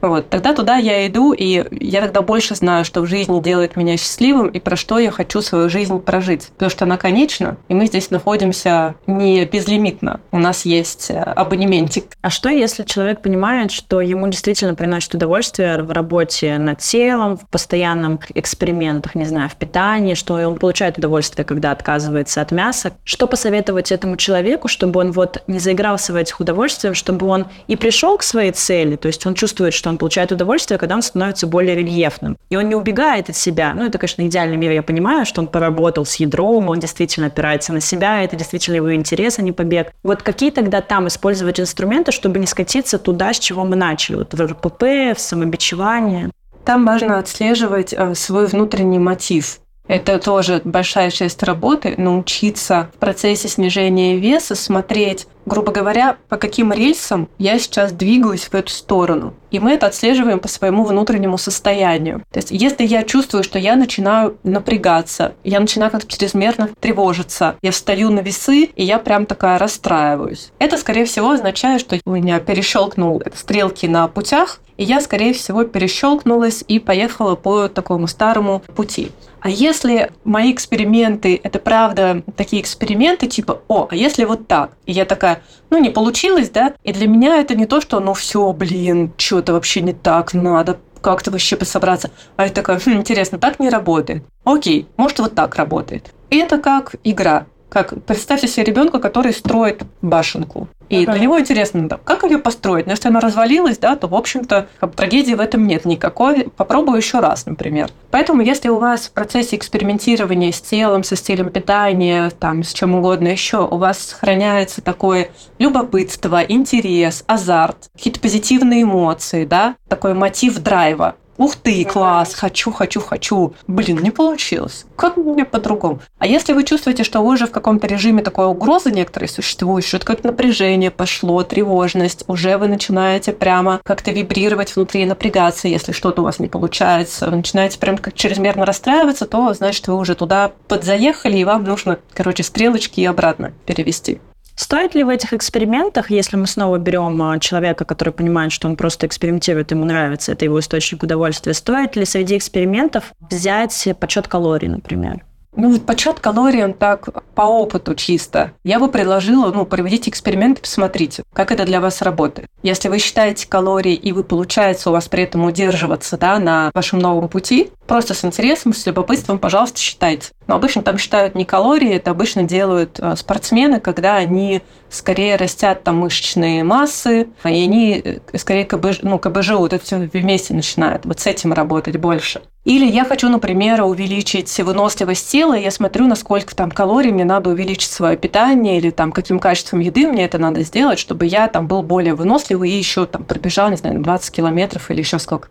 Вот, тогда туда я иду, и я тогда больше знаю, что в жизни делает меня счастливым, и про что я хочу свою жизнь прожить. Потому что она конечна, и мы здесь находимся не безлимитно. У нас есть э, абонементик. А что, если человек понимает, что ему действительно приносит удовольствие в работе над телом, в постоянном экспериментах, не знаю, в питании, что он получает удовольствие, когда отказывается от от мяса. Что посоветовать этому человеку, чтобы он вот не заигрался в этих удовольствиях, чтобы он и пришел к своей цели, то есть он чувствует, что он получает удовольствие, когда он становится более рельефным. И он не убегает от себя. Ну, это, конечно, идеальный мир, я понимаю, что он поработал с ядром, он действительно опирается на себя, это действительно его интерес, а не побег. Вот какие тогда там использовать инструменты, чтобы не скатиться туда, с чего мы начали? Вот в РПП, в самобичевание? Там важно отслеживать э, свой внутренний мотив. Это тоже большая часть работы, научиться в процессе снижения веса смотреть, грубо говоря, по каким рельсам я сейчас двигаюсь в эту сторону. И мы это отслеживаем по своему внутреннему состоянию. То есть, если я чувствую, что я начинаю напрягаться, я начинаю как-то чрезмерно тревожиться, я встаю на весы, и я прям такая расстраиваюсь. Это, скорее всего, означает, что у меня перещелкнул стрелки на путях, и я, скорее всего, перещелкнулась и поехала по такому старому пути. А если мои эксперименты, это правда такие эксперименты, типа, о, а если вот так? И я такая, ну, не получилось, да? И для меня это не то, что, ну, все, блин, что-то вообще не так, надо как-то вообще пособраться. А я такая, хм, интересно, так не работает. Окей, может, вот так работает. И это как игра. Как представьте себе ребенка, который строит башенку. И ага. для него интересно, да, как ее построить. Но если она развалилась, да, то, в общем-то, трагедии в этом нет никакой. Попробую еще раз, например. Поэтому, если у вас в процессе экспериментирования с телом, со стилем питания, там, с чем угодно еще, у вас сохраняется такое любопытство, интерес, азарт, какие-то позитивные эмоции, да, такой мотив драйва, Ух ты, класс, хочу, хочу, хочу. Блин, не получилось. Как мне по-другому? А если вы чувствуете, что вы уже в каком-то режиме такой угрозы некоторые существуют, что это как напряжение пошло, тревожность, уже вы начинаете прямо как-то вибрировать внутри, напрягаться, если что-то у вас не получается, вы начинаете прям как чрезмерно расстраиваться, то значит вы уже туда подзаехали, и вам нужно, короче, стрелочки и обратно перевести. Стоит ли в этих экспериментах, если мы снова берем а, человека, который понимает, что он просто экспериментирует, ему нравится, это его источник удовольствия, стоит ли среди экспериментов взять подсчет калорий, например? Ну, вот подсчет калорий, он так по опыту чисто. Я бы предложила, ну, проведите эксперимент и посмотрите, как это для вас работает. Если вы считаете калории, и вы, получается, у вас при этом удерживаться, да, на вашем новом пути, просто с интересом, с любопытством, пожалуйста, считайте. Но обычно там считают не калории, это обычно делают а, спортсмены, когда они скорее растят там мышечные массы, и они э, скорее КБЖ, ну, КБЖ вот это все вместе начинают. Вот с этим работать больше. Или я хочу, например, увеличить выносливость тела, и я смотрю, насколько там калорий мне надо увеличить свое питание, или там каким качеством еды мне это надо сделать, чтобы я там был более выносливый и еще там пробежал, не знаю, 20 километров или еще сколько.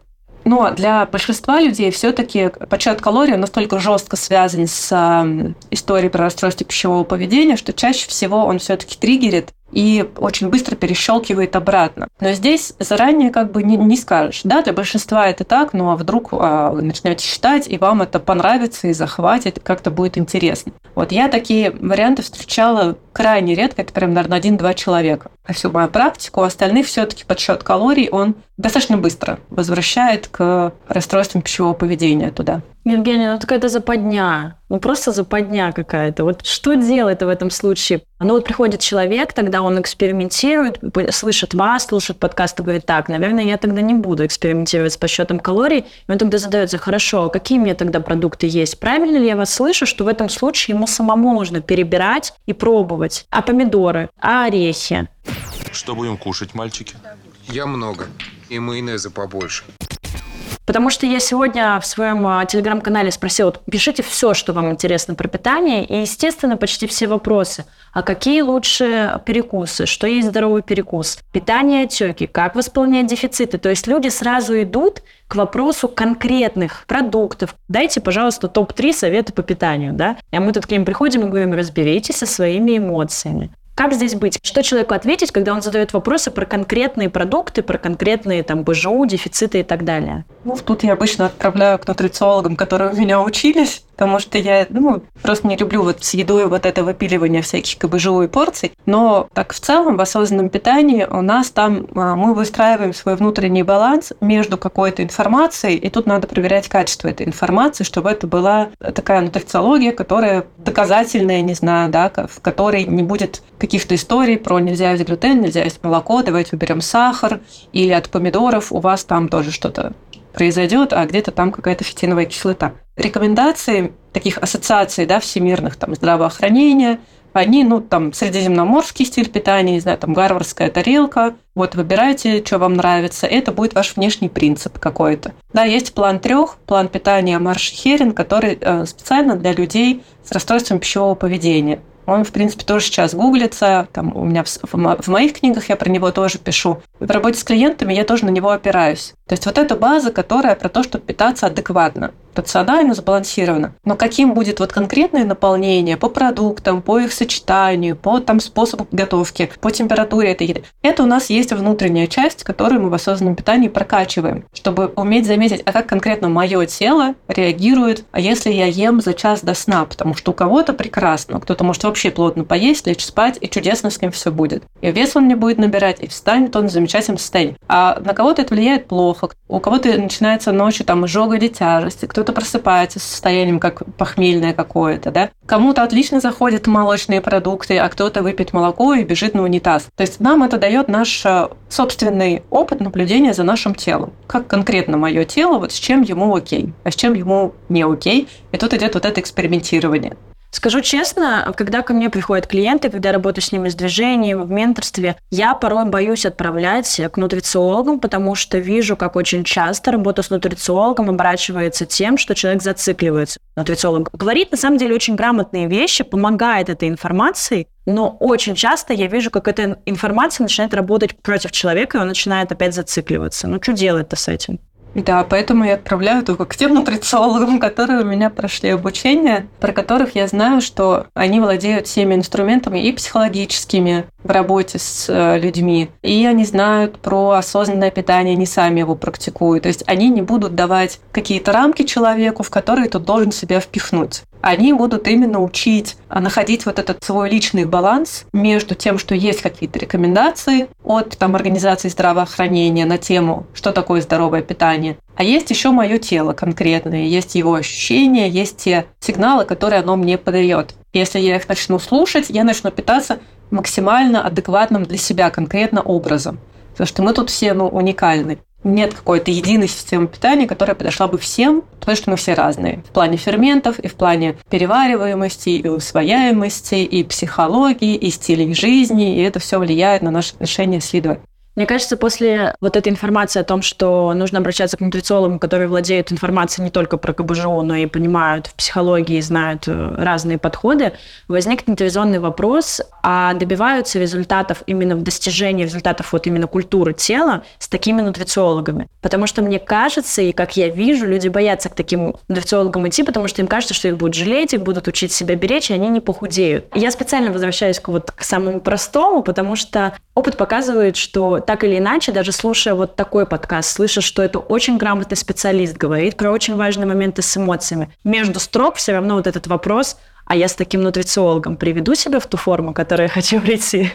Но для большинства людей все-таки подсчет калорий настолько жестко связан с историей про расстройство пищевого поведения, что чаще всего он все-таки триггерит и очень быстро перещелкивает обратно. Но здесь заранее как бы не, не скажешь. Да, для большинства это так, ну а вдруг а, вы начнете считать, и вам это понравится и захватит, как-то будет интересно. Вот я такие варианты встречала крайне редко, это прям, наверное, один-два человека. А всю мою практику, остальных все-таки подсчет калорий, он достаточно быстро возвращает к расстройствам пищевого поведения туда. Евгения, ну какая-то западня. Ну просто западня какая-то. Вот что делать в этом случае? Ну вот приходит человек, тогда он экспериментирует, слышит вас, слушает подкаст и говорит, так, наверное, я тогда не буду экспериментировать с подсчетом калорий. И он тогда задается, хорошо, а какие мне тогда продукты есть? Правильно ли я вас слышу, что в этом случае ему самому нужно перебирать и пробовать? А помидоры? А орехи? Что будем кушать, мальчики? Я много. И майонеза побольше. Потому что я сегодня в своем а, телеграм-канале спросила, пишите все, что вам интересно про питание, и, естественно, почти все вопросы. А какие лучше перекусы? Что есть здоровый перекус? Питание отеки? Как восполнять дефициты? То есть люди сразу идут к вопросу конкретных продуктов. Дайте, пожалуйста, топ-3 совета по питанию, да? А мы тут к ним приходим и говорим, разберитесь со своими эмоциями. Как здесь быть? Что человеку ответить, когда он задает вопросы про конкретные продукты, про конкретные там БЖУ, дефициты и так далее? Ну, тут я обычно отправляю к нутрициологам, которые у меня учились, потому что я ну, просто не люблю вот с едой вот это выпиливание всяких КБЖУ и порций. Но так в целом в осознанном питании у нас там а, мы выстраиваем свой внутренний баланс между какой-то информацией, и тут надо проверять качество этой информации, чтобы это была такая нутрициология, которая доказательная, не знаю, да, в которой не будет каких-то историй про нельзя есть глютен, нельзя есть молоко, давайте уберем сахар, или от помидоров у вас там тоже что-то произойдет, а где-то там какая-то фитиновая кислота. рекомендации таких ассоциаций, да, всемирных, там, здравоохранения, они, ну, там, средиземноморский стиль питания, не знаю, там, гарвардская тарелка. Вот выбирайте, что вам нравится. Это будет ваш внешний принцип какой-то. Да, есть план трех, план питания Марш Херин, который э, специально для людей с расстройством пищевого поведения. Он, в принципе, тоже сейчас гуглится. Там у меня в, в, в моих книгах я про него тоже пишу. В работе с клиентами я тоже на него опираюсь. То есть вот эта база, которая про то, чтобы питаться адекватно рационально, сбалансированно. Но каким будет вот конкретное наполнение по продуктам, по их сочетанию, по там способу готовки, по температуре этой еды, это у нас есть внутренняя часть, которую мы в осознанном питании прокачиваем, чтобы уметь заметить, а как конкретно мое тело реагирует, а если я ем за час до сна, потому что у кого-то прекрасно, кто-то может вообще плотно поесть, лечь спать, и чудесно с ним все будет. И вес он не будет набирать, и встанет он в замечательном состоянии. А на кого-то это влияет плохо, у кого-то начинается ночью там изжога или тяжести, кто-то просыпается с состоянием как похмельное какое-то, да. Кому-то отлично заходят молочные продукты, а кто-то выпьет молоко и бежит на унитаз. То есть нам это дает наш э, собственный опыт наблюдения за нашим телом. Как конкретно мое тело, вот с чем ему окей, а с чем ему не окей. И тут идет вот это экспериментирование. Скажу честно, когда ко мне приходят клиенты, когда я работаю с ними с движением, в менторстве, я порой боюсь отправлять к нутрициологам, потому что вижу, как очень часто работа с нутрициологом оборачивается тем, что человек зацикливается. Нутрициолог говорит на самом деле очень грамотные вещи, помогает этой информацией, но очень часто я вижу, как эта информация начинает работать против человека, и он начинает опять зацикливаться. Ну, что делать-то с этим? Да, поэтому я отправляю только к тем нутрициологам, которые у меня прошли обучение, про которых я знаю, что они владеют всеми инструментами и психологическими в работе с э, людьми, и они знают про осознанное питание, они сами его практикуют. То есть они не будут давать какие-то рамки человеку, в которые тот должен себя впихнуть они будут именно учить а, находить вот этот свой личный баланс между тем, что есть какие-то рекомендации от там, организации здравоохранения на тему, что такое здоровое питание, а есть еще мое тело конкретное, есть его ощущения, есть те сигналы, которые оно мне подает. Если я их начну слушать, я начну питаться максимально адекватным для себя конкретно образом. Потому что мы тут все ну, уникальны нет какой-то единой системы питания, которая подошла бы всем, потому что мы все разные. В плане ферментов, и в плане перевариваемости, и усвояемости, и психологии, и стилей жизни, и это все влияет на наше отношение с едой. Мне кажется, после вот этой информации о том, что нужно обращаться к нутрициологам, которые владеют информацией не только про КБЖУ, но и понимают в психологии, знают э, разные подходы, возникнет интуиционный вопрос, а добиваются результатов именно в достижении результатов вот именно культуры тела с такими нутрициологами? Потому что мне кажется, и как я вижу, люди боятся к таким нутрициологам идти, потому что им кажется, что их будут жалеть, их будут учить себя беречь, и они не похудеют. я специально возвращаюсь к, вот, к самому простому, потому что опыт показывает, что так или иначе, даже слушая вот такой подкаст, слыша, что это очень грамотный специалист говорит про очень важные моменты с эмоциями, между строк все равно вот этот вопрос, а я с таким нутрициологом приведу себя в ту форму, которую я хочу прийти?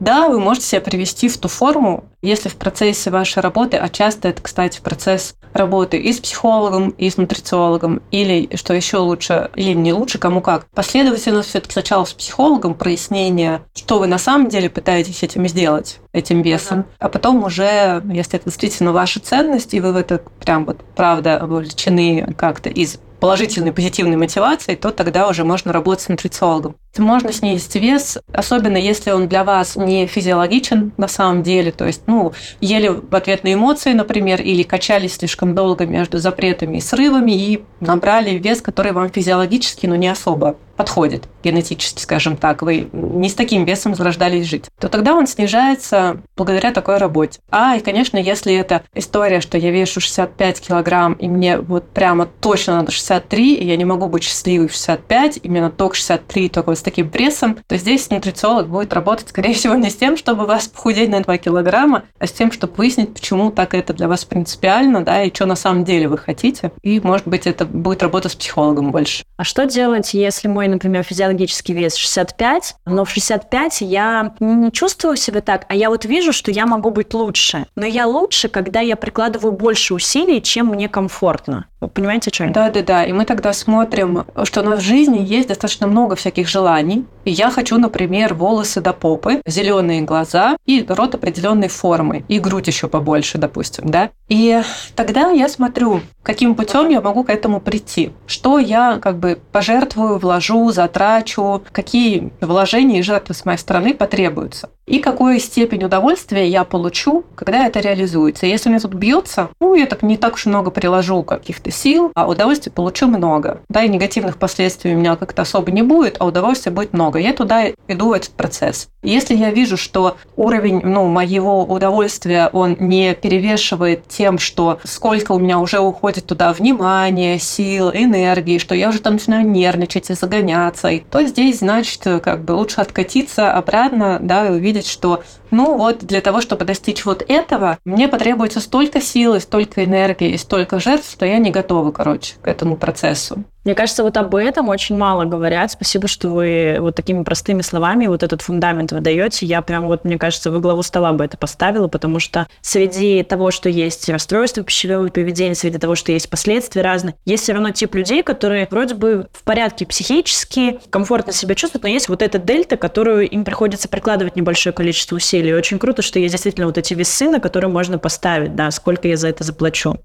Да, вы можете себя привести в ту форму, если в процессе вашей работы, а часто это, кстати, процесс работы и с психологом, и с нутрициологом, или, что еще лучше, или не лучше, кому как. Последовательно все-таки сначала с психологом прояснение, что вы на самом деле пытаетесь этим сделать, этим весом, а потом уже, если это действительно ваша ценность, и вы в это прям вот правда вовлечены как-то из положительной, позитивной мотивацией, то тогда уже можно работать с нутрициологом. Можно снизить вес, особенно если он для вас не физиологичен на самом деле, то есть, ну, ели в ответ на эмоции, например, или качались слишком долго между запретами и срывами и набрали вес, который вам физиологически, но не особо подходит генетически, скажем так, вы не с таким весом зарождались жить, то тогда он снижается благодаря такой работе. А, и, конечно, если это история, что я вешу 65 килограмм, и мне вот прямо точно надо 63, и я не могу быть счастливой в 65, именно только 63, только вот с таким прессом, то здесь нутрициолог будет работать, скорее всего, не с тем, чтобы вас похудеть на 2 килограмма, а с тем, чтобы выяснить, почему так это для вас принципиально, да, и что на самом деле вы хотите. И, может быть, это будет работа с психологом больше. А что делать, если мой например, физиологический вес 65, но в 65 я не чувствую себя так, а я вот вижу, что я могу быть лучше. Но я лучше, когда я прикладываю больше усилий, чем мне комфортно. Вы понимаете, что я? Да, да, да. И мы тогда смотрим, что у нас в жизни есть достаточно много всяких желаний, Я хочу, например, волосы до попы, зеленые глаза и рот определенной формы, и грудь еще побольше, допустим, да. И тогда я смотрю, каким путем я могу к этому прийти, что я как бы пожертвую, вложу, затрачу, какие вложения и жертвы с моей стороны потребуются и какую степень удовольствия я получу, когда это реализуется. Если у меня тут бьется, ну, я так не так уж много приложу каких-то сил, а удовольствия получу много. Да, и негативных последствий у меня как-то особо не будет, а удовольствия будет много. Я туда иду в этот процесс. Если я вижу, что уровень ну, моего удовольствия, он не перевешивает тем, что сколько у меня уже уходит туда внимания, сил, энергии, что я уже там начинаю нервничать и загоняться, то здесь, значит, как бы лучше откатиться обратно, да, и увидеть, что, ну вот, для того, чтобы достичь вот этого, мне потребуется столько силы, столько энергии столько жертв, что я не готова, короче, к этому процессу. Мне кажется, вот об этом очень мало говорят. Спасибо, что вы вот такими простыми словами вот этот фундамент выдаете. Я прям вот, мне кажется, вы главу стола бы это поставила, потому что среди того, что есть расстройство пищевого поведения, среди того, что есть последствия разные, есть все равно тип людей, которые вроде бы в порядке психически, комфортно себя чувствуют, но есть вот эта дельта, которую им приходится прикладывать небольшое количество усилий. очень круто, что есть действительно вот эти весы, на которые можно поставить, да, сколько я за это заплачу.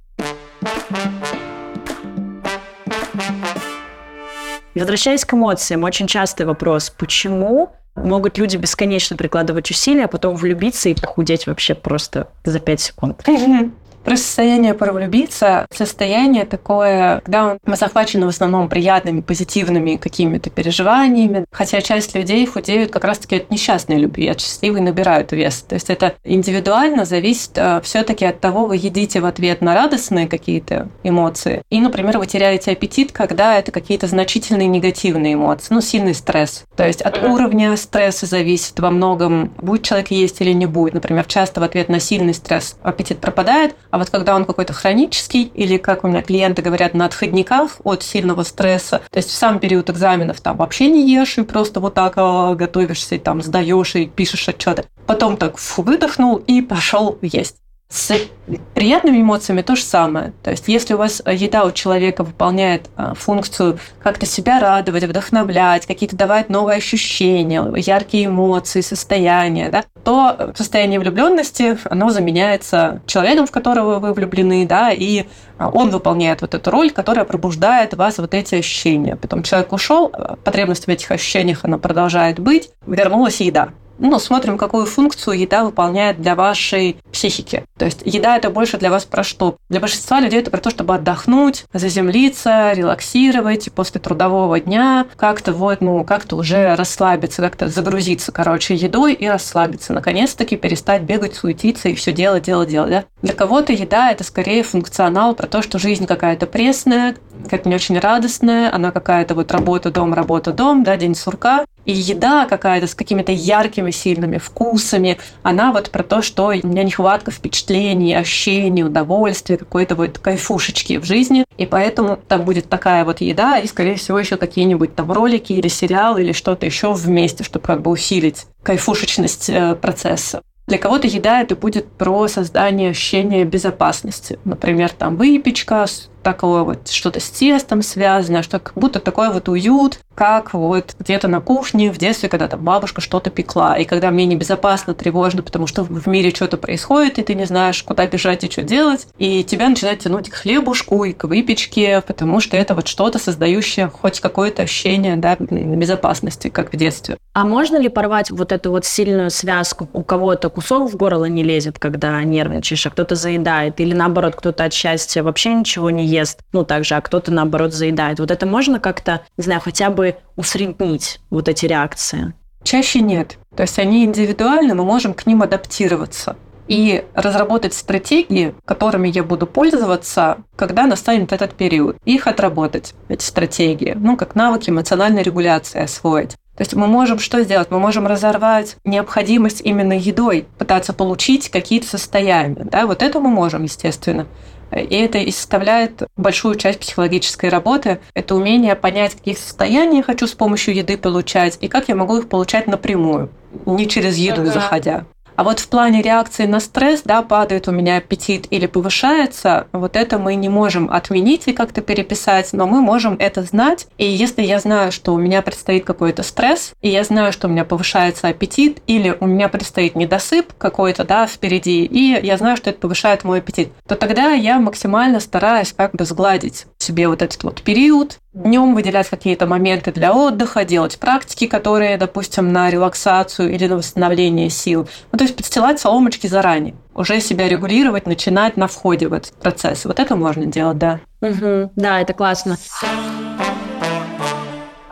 Возвращаясь к эмоциям, очень частый вопрос, почему могут люди бесконечно прикладывать усилия, а потом влюбиться и похудеть вообще просто за 5 секунд? Про состояние пора влюбиться. Состояние такое, когда мы захвачены в основном приятными, позитивными какими-то переживаниями. Хотя часть людей худеют как раз-таки от несчастной любви, от счастливой набирают вес. То есть это индивидуально зависит э, все-таки от того, вы едите в ответ на радостные какие-то эмоции. И, например, вы теряете аппетит, когда это какие-то значительные негативные эмоции, ну, сильный стресс. То есть от уровня стресса зависит во многом, будет человек есть или не будет. Например, часто в ответ на сильный стресс аппетит пропадает, а вот когда он какой-то хронический, или, как у меня клиенты говорят, на отходниках от сильного стресса, то есть в сам период экзаменов там вообще не ешь и просто вот так а, готовишься, и там сдаешь и пишешь отчеты. Потом так фу, выдохнул и пошел есть. С приятными эмоциями то же самое. То есть, если у вас еда у человека выполняет а, функцию как-то себя радовать, вдохновлять, какие-то давать новые ощущения, яркие эмоции, состояния, да, то состояние влюбленности, оно заменяется человеком, в которого вы влюблены, да, и он выполняет вот эту роль, которая пробуждает в вас вот эти ощущения. Потом человек ушел, потребность в этих ощущениях, она продолжает быть, вернулась еда ну, смотрим, какую функцию еда выполняет для вашей психики. То есть еда это больше для вас про что? Для большинства людей это про то, чтобы отдохнуть, заземлиться, релаксировать после трудового дня, как-то вот, ну, как-то уже расслабиться, как-то загрузиться, короче, едой и расслабиться. Наконец-таки перестать бегать, суетиться и все делать, делать, делать, да? Для кого-то еда это скорее функционал про то, что жизнь какая-то пресная, какая-то не очень радостная, она какая-то вот работа, дом, работа, дом, да, день сурка. И еда какая-то с какими-то яркими, сильными вкусами, она вот про то, что у меня нехватка впечатлений, ощущений, удовольствия, какой-то вот кайфушечки в жизни. И поэтому там будет такая вот еда и, скорее всего, еще какие-нибудь там ролики или сериалы или что-то еще вместе, чтобы как бы усилить кайфушечность э, процесса. Для кого-то еда это будет про создание ощущения безопасности. Например, там выпечка, такое вот что-то с тестом связано, что как будто такой вот уют, как вот где-то на кухне в детстве, когда там бабушка что-то пекла, и когда мне небезопасно, тревожно, потому что в мире что-то происходит, и ты не знаешь, куда бежать и что делать, и тебя начинает тянуть к хлебушку и к выпечке, потому что это вот что-то создающее хоть какое-то ощущение да, безопасности, как в детстве. А можно ли порвать вот эту вот сильную связку? У кого-то кусок в горло не лезет, когда нервничаешь, а кто-то заедает, или наоборот, кто-то от счастья вообще ничего не ест, ну так же, а кто-то наоборот заедает. Вот это можно как-то, не знаю, хотя бы усреднить вот эти реакции? Чаще нет. То есть они индивидуальны, мы можем к ним адаптироваться и разработать стратегии, которыми я буду пользоваться, когда настанет этот период. Их отработать, эти стратегии. Ну, как навыки эмоциональной регуляции освоить. То есть мы можем что сделать? Мы можем разорвать необходимость именно едой, пытаться получить какие-то состояния. Да? Вот это мы можем, естественно. И это и составляет большую часть психологической работы. Это умение понять, какие состояния я хочу с помощью еды получать, и как я могу их получать напрямую, не через еду ага. заходя. А вот в плане реакции на стресс, да, падает у меня аппетит или повышается, вот это мы не можем отменить и как-то переписать, но мы можем это знать. И если я знаю, что у меня предстоит какой-то стресс, и я знаю, что у меня повышается аппетит, или у меня предстоит недосып какой-то, да, впереди, и я знаю, что это повышает мой аппетит, то тогда я максимально стараюсь как бы сгладить себе вот этот вот период, днем выделять какие-то моменты для отдыха, делать практики, которые, допустим, на релаксацию или на восстановление сил. Ну, то есть подстилать соломочки заранее, уже себя регулировать, начинать на входе в этот процесс. Вот это можно делать, да. Угу, да, это классно.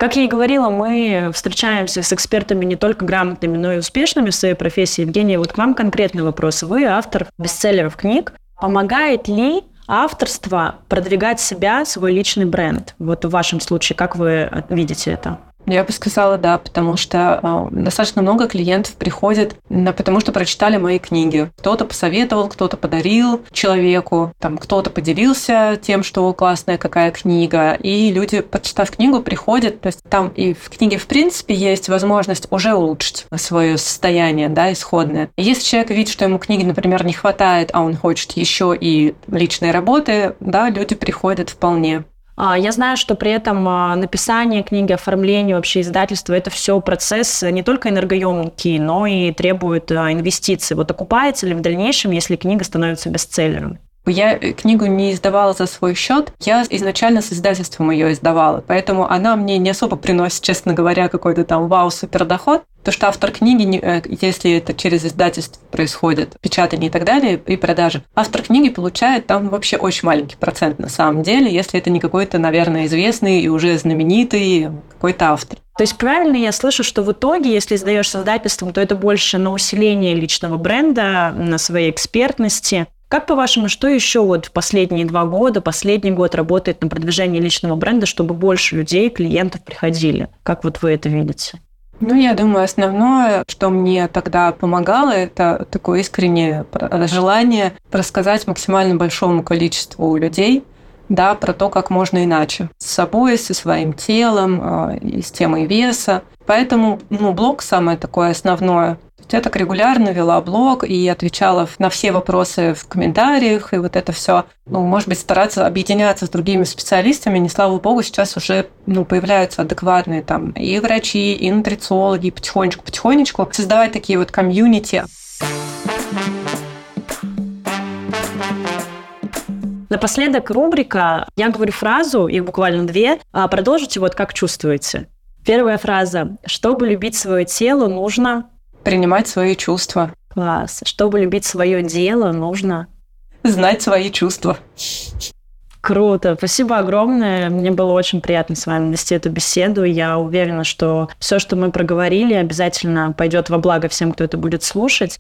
Как я и говорила, мы встречаемся с экспертами не только грамотными, но и успешными в своей профессии. Евгения, вот к вам конкретный вопрос. Вы автор бестселлеров книг. Помогает ли авторство продвигать себя, свой личный бренд? Вот в вашем случае, как вы видите это? Я бы сказала, да, потому что э, достаточно много клиентов приходят, на, потому что прочитали мои книги. Кто-то посоветовал, кто-то подарил человеку, там кто-то поделился тем, что классная какая книга. И люди, почитав книгу, приходят. То есть там и в книге, в принципе, есть возможность уже улучшить свое состояние, да, исходное. Если человек видит, что ему книги, например, не хватает, а он хочет еще и личной работы, да, люди приходят вполне. А, я знаю, что при этом а, написание книги, оформление вообще издательства, это все процесс не только энергоемкий, но и требует а, инвестиций. Вот окупается ли в дальнейшем, если книга становится бестселлером? Я э, книгу не издавала за свой счет, я изначально с издательством ее издавала, поэтому она мне не особо приносит, честно говоря, какой-то там вау-супер доход, то что автор книги, э, если это через издательство происходит, печатание и так далее, и продажи, автор книги получает там вообще очень маленький процент на самом деле, если это не какой-то, наверное, известный и уже знаменитый какой-то автор. То есть правильно я слышу, что в итоге, если издаешь с издательством, то это больше на усиление личного бренда, на своей экспертности, как по-вашему, что еще вот в последние два года, последний год работает на продвижении личного бренда, чтобы больше людей, клиентов приходили? Как вот вы это видите? Ну, я думаю, основное, что мне тогда помогало, это такое искреннее желание рассказать максимально большому количеству людей, да, про то, как можно иначе. С собой, со своим телом, а, и с темой веса. Поэтому, ну, блог самое такое основное. Я так регулярно вела блог и отвечала на все вопросы в комментариях, и вот это все, ну, может быть, стараться объединяться с другими специалистами. Не слава богу, сейчас уже ну, появляются адекватные там и врачи, и нутрициологи, потихонечку-потихонечку создавать такие вот комьюнити. Напоследок рубрика «Я говорю фразу», их буквально две, а продолжите вот как чувствуете. Первая фраза. Чтобы любить свое тело, нужно принимать свои чувства. Класс. Чтобы любить свое дело, нужно знать свои чувства. Круто. Спасибо огромное. Мне было очень приятно с вами вести эту беседу. Я уверена, что все, что мы проговорили, обязательно пойдет во благо всем, кто это будет слушать.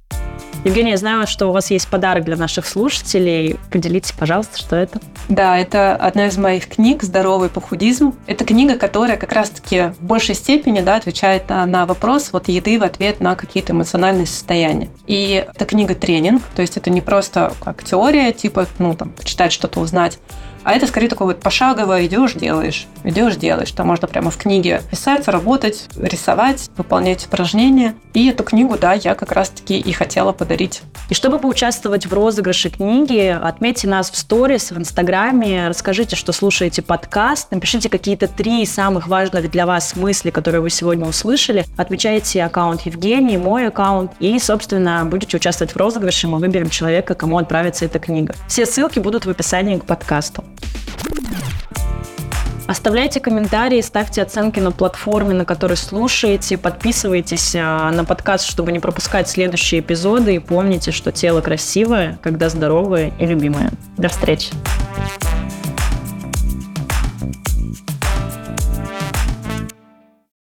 Евгения, я знаю, что у вас есть подарок для наших слушателей. Поделитесь, пожалуйста, что это. Да, это одна из моих книг «Здоровый похудизм». Это книга, которая как раз-таки в большей степени да, отвечает на, на вопрос вот еды в ответ на какие-то эмоциональные состояния. И это книга тренинг, то есть это не просто как теория, типа, ну, там, почитать что-то, узнать, а это скорее такое вот пошагово идешь, делаешь, идешь, делаешь. Там можно прямо в книге писать, работать, рисовать, выполнять упражнения. И эту книгу, да, я как раз-таки и хотела подарить. И чтобы поучаствовать в розыгрыше книги, отметьте нас в сторис, в Инстаграме, расскажите, что слушаете подкаст, напишите какие-то три самых важных для вас мысли, которые вы сегодня услышали, отмечайте аккаунт Евгении, мой аккаунт, и, собственно, будете участвовать в розыгрыше, мы выберем человека, кому отправится эта книга. Все ссылки будут в описании к подкасту. Оставляйте комментарии, ставьте оценки на платформе, на которой слушаете, подписывайтесь а, на подкаст, чтобы не пропускать следующие эпизоды и помните, что тело красивое, когда здоровое и любимое. До встречи!